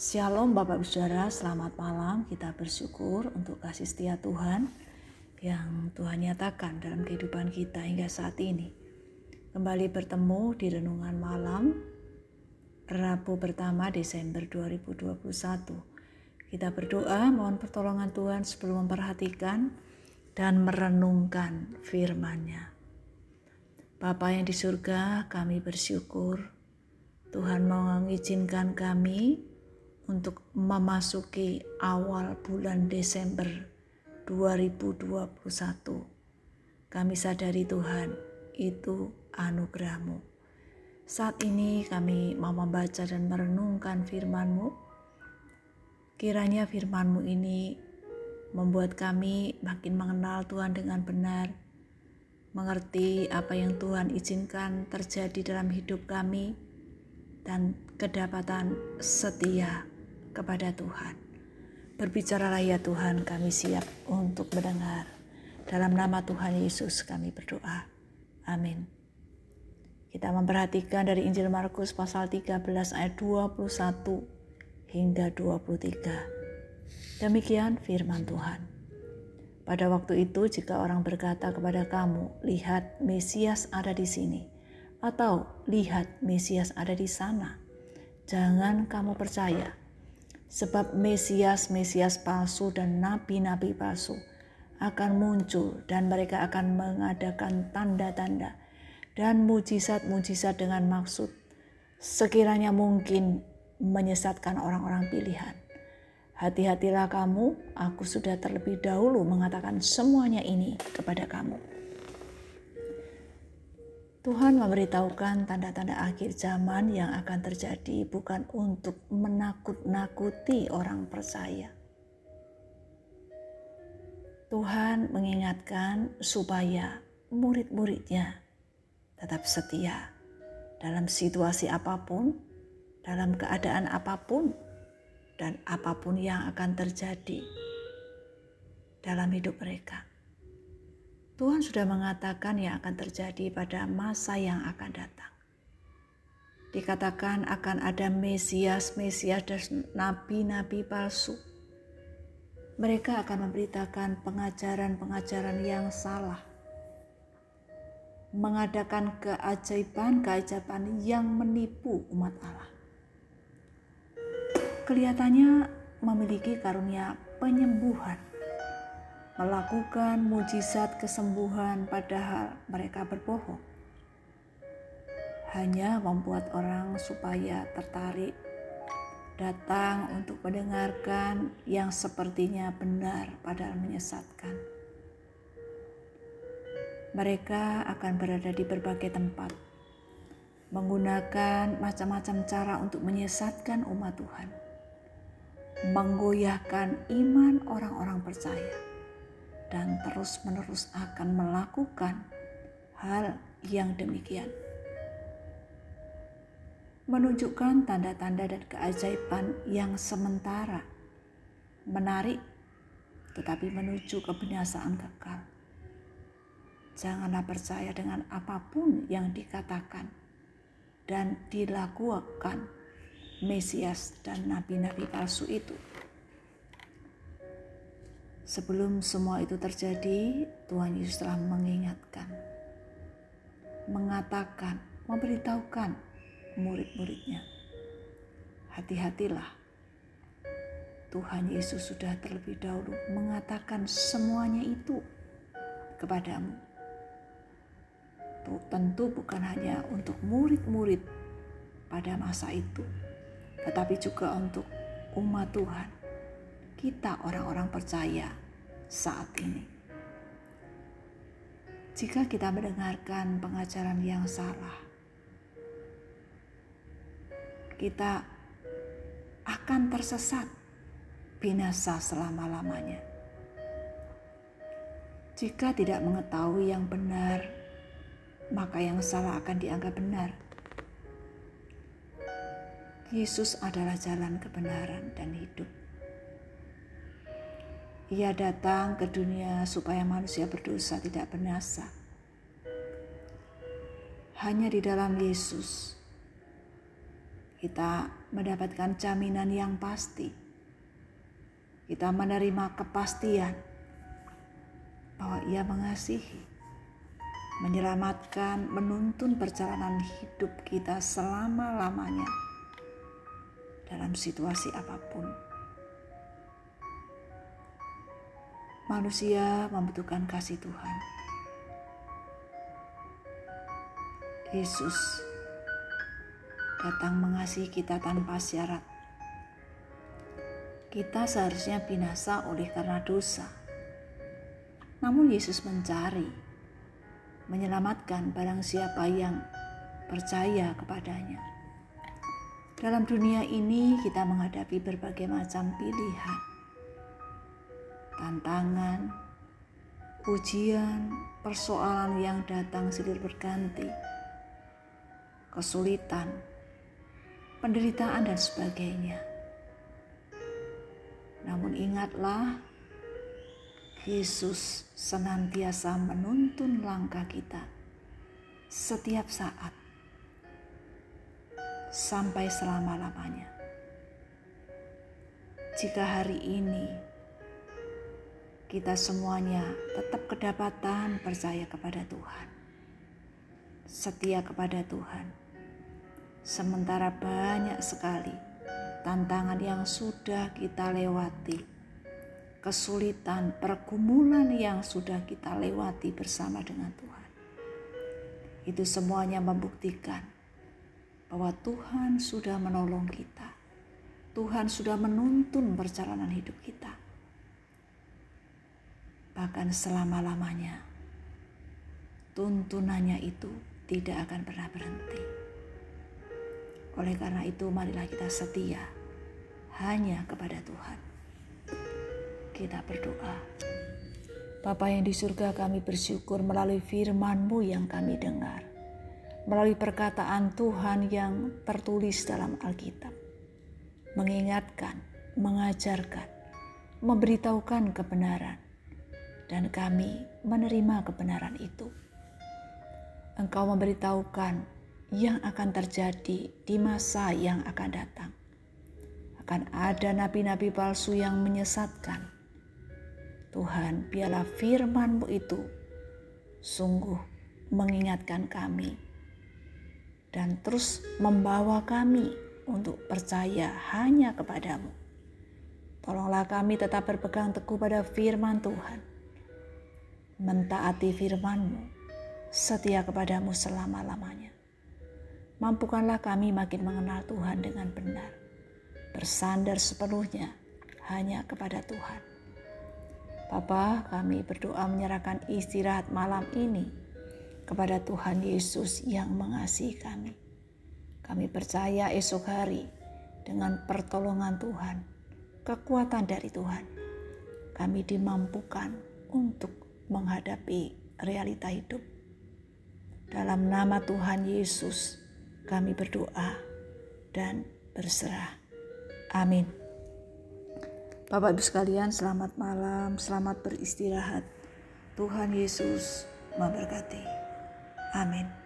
Shalom Bapak Ibu Saudara, selamat malam. Kita bersyukur untuk kasih setia Tuhan yang Tuhan nyatakan dalam kehidupan kita hingga saat ini. Kembali bertemu di renungan malam Rabu pertama Desember 2021. Kita berdoa mohon pertolongan Tuhan sebelum memperhatikan dan merenungkan firman-Nya. Bapa yang di surga, kami bersyukur Tuhan mengizinkan kami untuk memasuki awal bulan Desember 2021. Kami sadari Tuhan, itu anugerahmu. Saat ini kami mau membaca dan merenungkan firman-Mu. Kiranya firman-Mu ini membuat kami makin mengenal Tuhan dengan benar, mengerti apa yang Tuhan izinkan terjadi dalam hidup kami, dan kedapatan setia kepada Tuhan. Berbicaralah ya Tuhan, kami siap untuk mendengar. Dalam nama Tuhan Yesus kami berdoa. Amin. Kita memperhatikan dari Injil Markus pasal 13 ayat 21 hingga 23. Demikian firman Tuhan. Pada waktu itu jika orang berkata kepada kamu, lihat Mesias ada di sini, atau lihat Mesias ada di sana, jangan kamu percaya Sebab Mesias-Mesias palsu dan nabi-nabi palsu akan muncul dan mereka akan mengadakan tanda-tanda dan mujizat-mujizat dengan maksud sekiranya mungkin menyesatkan orang-orang pilihan. Hati-hatilah kamu, aku sudah terlebih dahulu mengatakan semuanya ini kepada kamu. Tuhan memberitahukan tanda-tanda akhir zaman yang akan terjadi bukan untuk menakut-nakuti orang percaya. Tuhan mengingatkan supaya murid-muridnya tetap setia dalam situasi apa pun, dalam keadaan apa pun, dan apa pun yang akan terjadi dalam hidup mereka. Tuhan sudah mengatakan yang akan terjadi pada masa yang akan datang. Dikatakan akan ada Mesias, Mesias dan nabi-nabi palsu. Mereka akan memberitakan pengajaran-pengajaran yang salah. Mengadakan keajaiban-keajaiban yang menipu umat Allah. Kelihatannya memiliki karunia penyembuhan melakukan mujizat kesembuhan padahal mereka berbohong. Hanya membuat orang supaya tertarik datang untuk mendengarkan yang sepertinya benar padahal menyesatkan. Mereka akan berada di berbagai tempat, menggunakan macam-macam cara untuk menyesatkan umat Tuhan, menggoyahkan iman orang-orang percaya dan terus-menerus akan melakukan hal yang demikian. Menunjukkan tanda-tanda dan keajaiban yang sementara, menarik, tetapi menuju kebinasaan kekal. Janganlah percaya dengan apa pun yang dikatakan dan dilakukan Mesias dan nabi-nabi palsu itu. Sebelum semua itu terjadi, Tuhan Yesus telah mengingatkan, mengatakan, memberitahukan murid-muridnya. Hati-hatilah, Tuhan Yesus sudah terlebih dahulu mengatakan semuanya itu kepadamu. Tentu bukan hanya untuk murid-murid pada masa itu, tetapi juga untuk umat Tuhan kita orang-orang percaya saat ini. Jika kita mendengarkan pengajaran yang salah, kita akan tersesat binasa selama-lamanya. Jika tidak mengetahui yang benar, maka yang salah akan dianggap benar. Yesus adalah jalan kebenaran dan hidup. Ia datang ke dunia supaya manusia berdosa tidak binasa. Hanya di dalam Yesus kita mendapatkan jaminan yang pasti. Kita menerima kepastian bahwa Ia mengasihi, menyelamatkan, menuntun perjalanan hidup kita selama-lamanya dalam situasi apa pun. Manusia membutuhkan kasih Tuhan. Yesus datang mengasihi kita tanpa syarat. Kita seharusnya binasa oleh karena dosa. Namun Yesus mencari, menyelamatkan barang siapa yang percaya kepadanya. Dalam dunia ini kita menghadapi berbagai macam pilihan, tantangan, ujian, persoalan yang datang silih berganti, kesulitan, penderitaan dan sebagainya. Namun ingatlah Yesus senantiasa menuntun langkah kita setiap saat sampai selama-lamanya. Jika hari ini kita semuanya tetap kedapatan percaya kepada Tuhan, setia kepada Tuhan, sementara banyak sekali tantangan yang sudah kita lewati, kesulitan, pergumulan yang sudah kita lewati bersama dengan Tuhan. Itu semuanya membuktikan bahwa Tuhan sudah menolong kita. Tuhan sudah menuntun perjalanan hidup kita. Bahkan selama-lamanya, tuntunannya itu tidak akan pernah berhenti. Oleh karena itu, marilah kita setia hanya kepada Tuhan. Kita berdoa. Bapa yang di surga kami bersyukur melalui firman-Mu yang kami dengar melalui perkataan Tuhan yang tertulis dalam Alkitab. Mengingatkan, mengajarkan, memberitahukan kebenaran, dan kami menerima kebenaran itu. Engkau memberitahukan yang akan terjadi di masa yang akan datang. Akan ada nabi-nabi palsu yang menyesatkan. Tuhan, biarlah firman-Mu itu sungguh mengingatkan kami dan terus membawa kami untuk percaya hanya kepadamu. Tolonglah kami tetap berpegang teguh pada firman Tuhan, mentaati firman-Mu, setia kepadamu selama-lamanya. Mampukanlah kami makin mengenal Tuhan dengan benar, bersandar sepenuhnya hanya kepada Tuhan. Bapa, kami berdoa menyerahkan istirahat malam ini kepada Tuhan Yesus yang mengasihi kami. Kami percaya esok hari dengan pertolongan Tuhan, kekuatan dari Tuhan, kami dimampukan untuk menghadapi realita hidup. Dalam nama Tuhan Yesus, kami berdoa dan berserah. Amin. Bapak Ibu sekalian, selamat malam, selamat beristirahat. Tuhan Yesus memberkati. Amin.